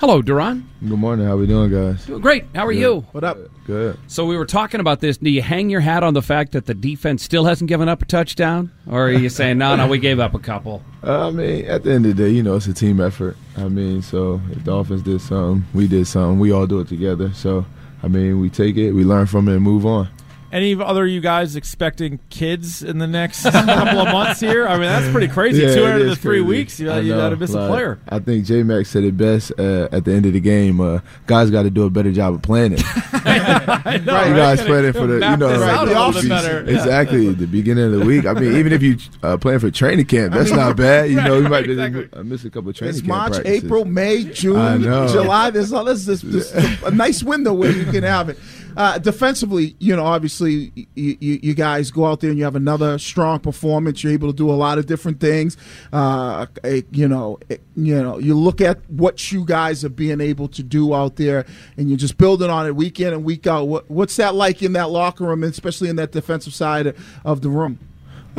Hello, Duron. Good morning. How we doing, guys? Doing great. How are Good. you? What up? Good. So we were talking about this. Do you hang your hat on the fact that the defense still hasn't given up a touchdown, or are you saying no, no, we gave up a couple? Uh, I mean, at the end of the day, you know, it's a team effort. I mean, so if the offense did something, we did something. We all do it together. So, I mean, we take it, we learn from it, and move on. Any other you guys expecting kids in the next couple of months here? I mean, that's pretty crazy. Yeah, Two out of the three crazy. weeks, you, I you got to miss a player. I think J Max said it best uh, at the end of the game. Uh, guys got to do a better job of planning. I know, you guys Gotta planning for the, you know, this like the a little bit off-season. better. Yeah. Exactly, the beginning of the week. I mean, even if you uh, plan for training camp, that's not bad. You know, you might Exactly. uh, miss a couple of training It's camp March, practices. April, May, June, July. There's, all- there's, this this a nice window where you can have it. Uh, defensively, you know, obviously, you, you, you guys go out there and you have another strong performance. You're able to do a lot of different things. Uh, you know, you know, you look at what you guys are being able to do out there, and you're just building on it week in and week out. What, what's that like in that locker room, especially in that defensive side of the room?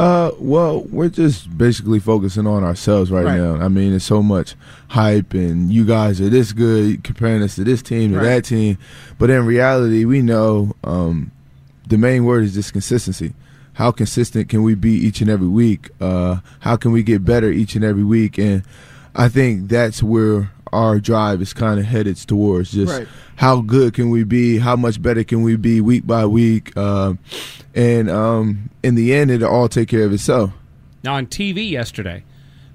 Uh, well, we're just basically focusing on ourselves right, Right. now. I mean, it's so much hype, and you guys are this good, comparing us to this team, to Right. that team. But in reality, we know um, the main word is just consistency. How consistent can we be each and every week? Uh, how can we get better each and every week? And I think that's where our drive is kind of headed towards. Just Right. how good can we be? How much better can we be week by week? Um, and um, in the end, it'll all take care of itself. Now on TV yesterday,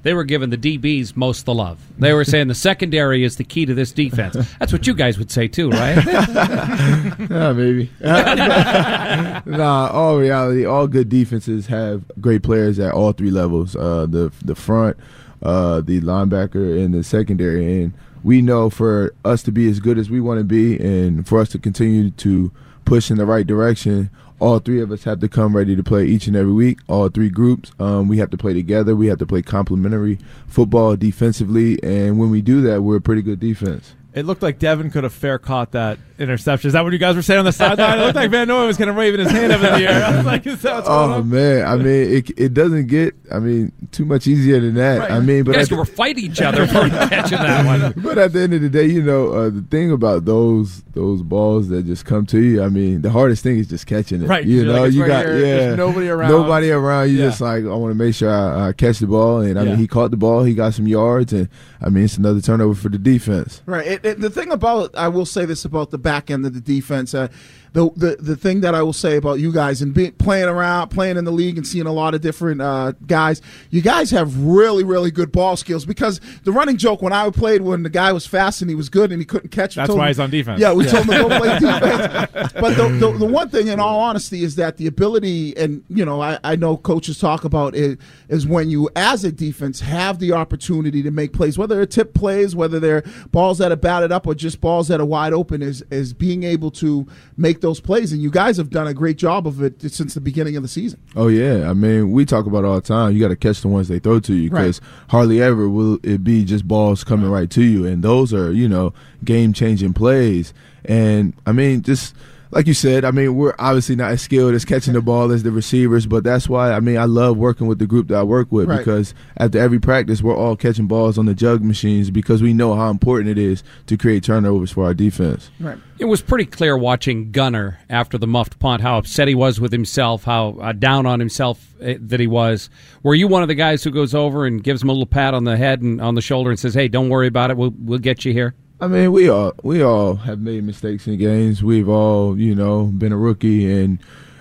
they were giving the DBs most the love. They were saying the secondary is the key to this defense. That's what you guys would say too, right? Yeah, maybe. nah, all reality, all good defenses have great players at all three levels. Uh, the the front, uh, the linebacker, and the secondary. And we know for us to be as good as we want to be, and for us to continue to push in the right direction, all three of us have to come ready to play each and every week. All three groups, um, we have to play together. We have to play complementary football defensively, and when we do that, we're a pretty good defense. It looked like Devin could have fair caught that interception. Is that what you guys were saying on the sideline? It looked like Van Noy was kind of waving his hand up in the air. I was like, is that what's going Oh on? man, I mean, it it doesn't get, I mean, too much easier than that. Right. I mean, you but guys at, were fighting each other for catching that one. but at the end of the day, you know, uh, the thing about those those balls that just come to you, I mean, the hardest thing is just catching it. Right, You you're know, like, you right got here, yeah, there's nobody around. Nobody around. You Yeah. just like I want to make sure I, I catch the ball, and I Yeah. mean, he caught the ball, he got some yards, and I mean, it's another turnover for the defense. Right. It, it- the thing about I will say this about the back end of the defense. Uh, the, the the thing that I will say about you guys and being playing around, playing in the league, and seeing a lot of different uh, guys. You guys have really really good ball skills because the running joke when I played when the guy was fast and he was good and he couldn't catch. That's told why him- he's on defense. Yeah, we told him to go play defense. But the, the the one thing, in all honesty, is that the ability, and you know, I, I know coaches talk about it, is when you, as a defense, have the opportunity to make plays, whether they're tip plays, whether they're balls that are batted up, or just balls that are wide open, is is being able to make those plays. And you guys have done a great job of it since the beginning of the season. Oh yeah, I mean we talk about it all the time. You got to catch the ones they throw to you because hardly ever will it be just balls coming right to you, and those are you know game changing plays. And I mean just like you said, I mean we're obviously not as skilled as catching the ball as the receivers, but that's why I mean I love working with the group that I work with Right. because after every practice we're all catching balls on the jug machines because we know how important it is to create turnovers for our defense. Right. It was pretty clear watching Gunner after the muffed punt how upset he was with himself, how uh, down on himself uh, that he was. Were you one of the guys who goes over and gives him a little pat on the head and on the shoulder and says, "Hey, don't worry about it. We'll we'll get you here." I mean, we all we all have made mistakes in games. We've all, you know, been a rookie, and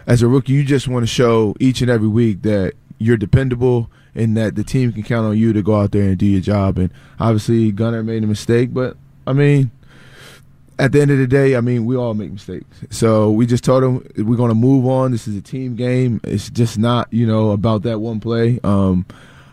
as a rookie, you just want to show each and every week that you're dependable and that the team can count on you to go out there and do your job. And obviously, Gunner made a mistake, but I mean, at the end of the day, I mean, we all make mistakes. So we just told him we're going to move on. This is a team game. It's just not, you know, about that one play. Um,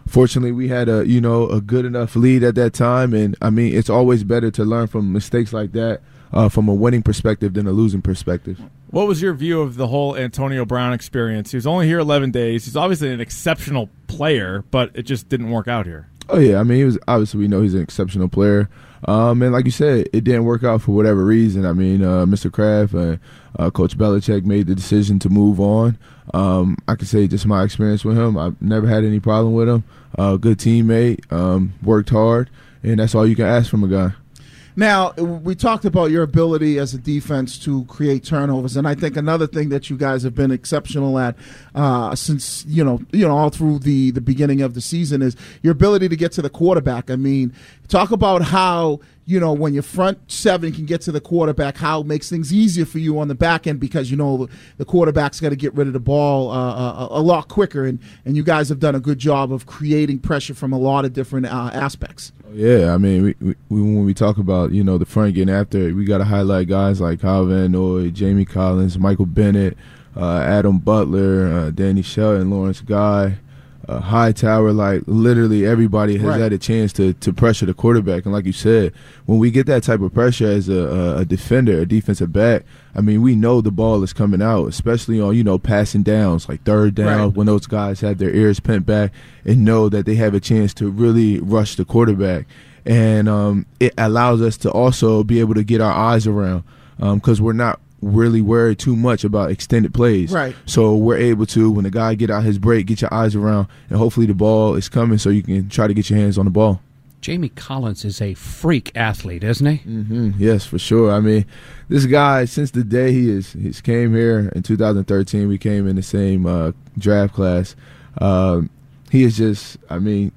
fortunately, we had a, you know, a good enough lead at that time. And I mean, it's always better to learn from mistakes like that uh, from a winning perspective than a losing perspective. What was your view of the whole Antonio Brown experience? He was only here 11 days. He's obviously an exceptional player, but it just didn't work out here. Oh yeah, I mean, he was obviously we know he's an exceptional player, um, and like you said, it didn't work out for whatever reason. I mean, uh, Mr. Kraft and uh, Coach Belichick made the decision to move on. Um, I can say just my experience with him, I've never had any problem with him. Uh, good teammate, um, worked hard, and that's all you can ask from a guy. Now we talked about your ability as a defense to create turnovers, and I think another thing that you guys have been exceptional at uh, since you know you know all through the the beginning of the season is your ability to get to the quarterback. I mean, talk about how you know when your front seven can get to the quarterback, how it makes things easier for you on the back end because you know the quarterback's got to get rid of the ball uh, a, a, lot quicker, and and you guys have done a good job of creating pressure from a lot of different uh, aspects. Yeah, I mean, we, we, when we talk about you know the front getting after, it, we got to highlight guys like Kyle Van Noy, Jamie Collins, Michael Bennett, uh, Adam Butler, uh, Danny Shelton, Lawrence Guy, uh, Hightower. Like literally everybody has Right. had a chance to to pressure the quarterback. And like you said, when we get that type of pressure as a, a, a defender, a defensive back, I mean, we know the ball is coming out, especially on you know passing downs like third down Right. when those guys have their ears pent back and know that they have a chance to really rush the quarterback. And um, it allows us to also be able to get our eyes around because we're not really worry too much about extended plays. Right. So we're able to, when the guy get out his break, get your eyes around, and hopefully the ball is coming so you can try to get your hands on the ball. Jamie Collins is a freak athlete, isn't he? Mm-hmm. Yes, for sure. I mean, this guy since the day he is he's came here in 2013, we came in the same uh, draft class. Um, he is just, I mean,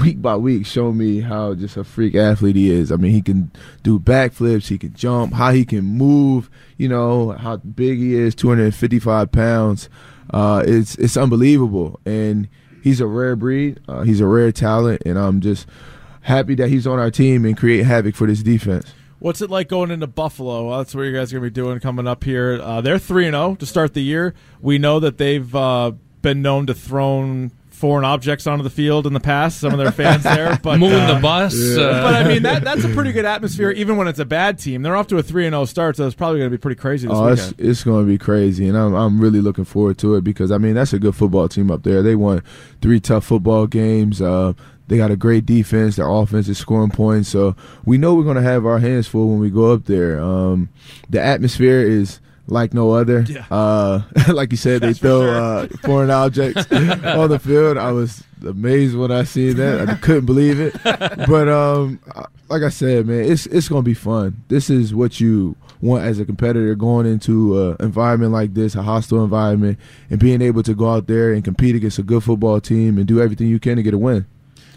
week by week, show me how just a freak athlete he is. I mean, he can do backflips, he can jump, how he can move. You know how big he is, 255 pounds. Uh, it's it's unbelievable, and he's a rare breed. Uh, he's a rare talent, and I'm just happy that he's on our team and create havoc for this defense. What's it like going into Buffalo? That's what you guys are going to be doing coming up here. Uh, they're three and zero to start the year. We know that they've uh, been known to throw foreign objects onto the field in the past. Some of their fans there, but moving uh, the bus. uh, But I mean that that's a pretty good atmosphere, even when it's a bad team. They're off to a three and zero start, so it's probably going to be pretty crazy this Oh, it's, it's going to be crazy, and I'm I'm really looking forward to it because I mean that's a good football team up there. They won three tough football games. Uh, they got a great defense. Their offense is scoring points, so we know we're going to have our hands full when we go up there. Um, the atmosphere is like no other. Yeah. Uh, like you said, That's they throw sure. uh, foreign objects on the field. I was amazed when I seen that. I couldn't believe it. But um, like I said, man, it's it's gonna be fun. This is what you want as a competitor going into an environment like this, a hostile environment, and being able to go out there and compete against a good football team and do everything you can to get a win.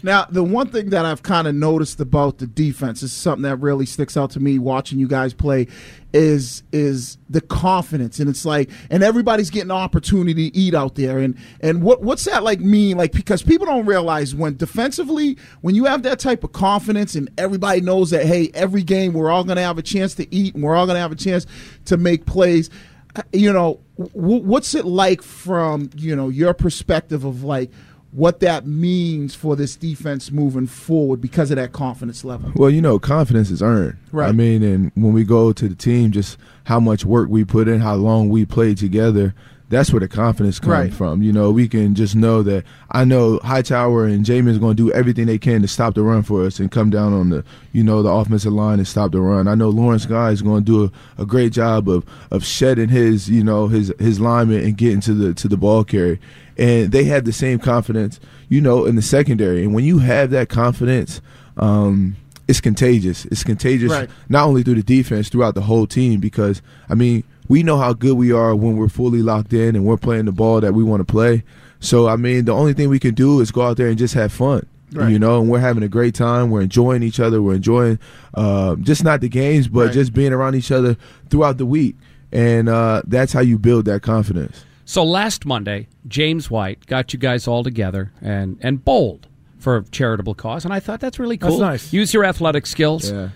Now, the one thing that I've kind of noticed about the defense is something that really sticks out to me watching you guys play is is the confidence. And it's like and everybody's getting an opportunity to eat out there. And and what what's that like mean? Like because people don't realize when defensively when you have that type of confidence and everybody knows that hey every game we're all going to have a chance to eat and we're all going to have a chance to make plays you know what's it like from you know your perspective of like what that means for this defense moving forward because of that confidence level. Well, you know, confidence is earned. Right. I mean, and when we go to the team, just how much work we put in, how long we played together, that's where the confidence comes Right. from. You know, we can just know that I know Hightower and Jamie is going to do everything they can to stop the run for us and come down on the, you know, the offensive line and stop the run. I know Lawrence Guy is going to do a, a great job of of shedding his, you know, his his lineman and getting to the to the ball carry. And they had the same confidence, you know, in the secondary. And when you have that confidence, um, it's contagious. It's contagious Right. not only through the defense, throughout the whole team. Because I mean, we know how good we are when we're fully locked in and we're playing the ball that we want to play. So I mean, the only thing we can do is go out there and just have fun. Right. You know, and we're having a great time. We're enjoying each other. We're enjoying uh, just not the games, but Right. just being around each other throughout the week. And uh, that's how you build that confidence. So last Monday, James White got you guys all together and, and bowled for a charitable cause, and I thought that's really That's cool. nice. Use your athletic skills. Yeah.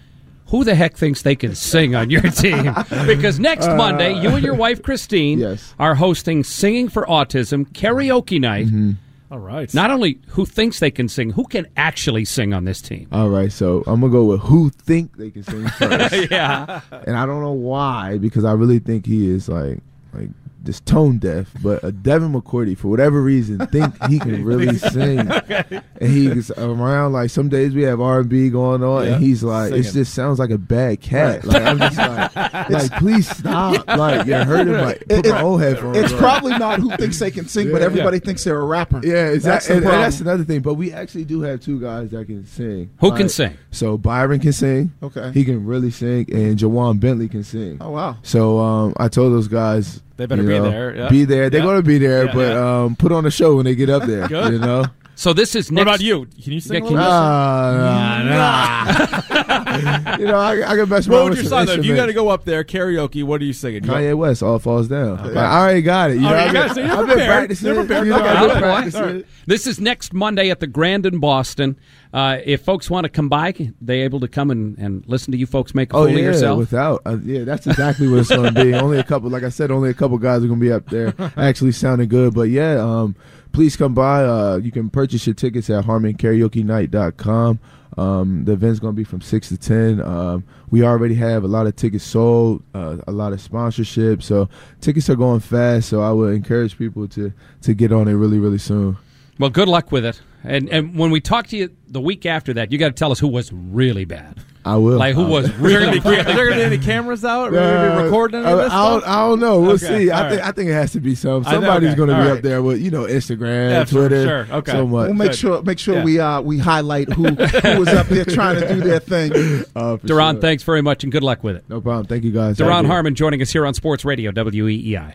Who the heck thinks they can sing on your team? because next Monday, you and your wife Christine Yes. are hosting Singing for Autism karaoke night. Mm-hmm. All right. Not only who thinks they can sing, who can actually sing on this team? All right, so I'm gonna go with who think they can sing first. yeah. and I don't know why because I really think he is like like just tone deaf, but uh, Devin McCourty, for whatever reason, think he can really sing, and he's around. Like some days we have R and B going on, Yeah. and he's like, it just sounds like a bad cat. Like I'm just like, like please stop. Like you're hurting my put It- my own headphones. It's on. probably not who thinks they can sing, but Yeah. everybody thinks they're a rapper. Yeah, That's exactly. the And, and that's another thing. But we actually do have two guys that can sing. Who can sing? So Byron can sing. Okay. He can really sing, and Ja'Whaun Bentley can sing. Oh wow. So um, I told those guys They better you be know, there, yeah. Be there. They're Yeah. going to be there, Yeah, but. Um, put on a show when they get up there. Good. You know. So this is What next. about you? Can you sing? Yeah, a can little Nah, bit? nah, nah. you know, I, I can mess What would with your some song though? If you got to go up there karaoke, what are you singing? You Kanye West, all falls down. Okay. I already got it. You Oh, know, I've been. So I've been practicing. You're it. prepared. You know, Okay. I've been practicing. Right. This is next Monday at the Grand in Boston. Uh, if folks want to come by, they able to come and, and listen to you folks make a Oh fool of yourself. without uh, yeah, that's exactly what it's going to be. only a couple, like I said, only a couple guys are going to be up there, actually sounding good. But yeah, um, please come by. Uh, you can purchase your tickets at harmonkaraokenight.com. Um, the event's going to be from six to ten. Um, we already have a lot of tickets sold, uh, a lot of sponsorship, so tickets are going fast. So I would encourage people to to get on it really, really soon. Well, good luck with it. And and when we talk to you the week after that, you got to tell us who was really bad. I will. Like who I was Is there really, gonna be, is there gonna be any cameras out? Are we gonna Uh, recording any I, of this I don't, stuff? I don't know. We'll Okay, see. I all think. I think it has to be some. Somebody's okay, going to be all up there with you know Instagram, Yeah, Twitter, sure, okay. so much. We'll make Good. sure make sure Yeah. we uh we highlight who who was up there trying to do their thing. Uh, for Duron, sure. thanks very much and good luck with it. No problem. Thank you guys. Duron Harmon joining us here on Sports Radio E WEEI.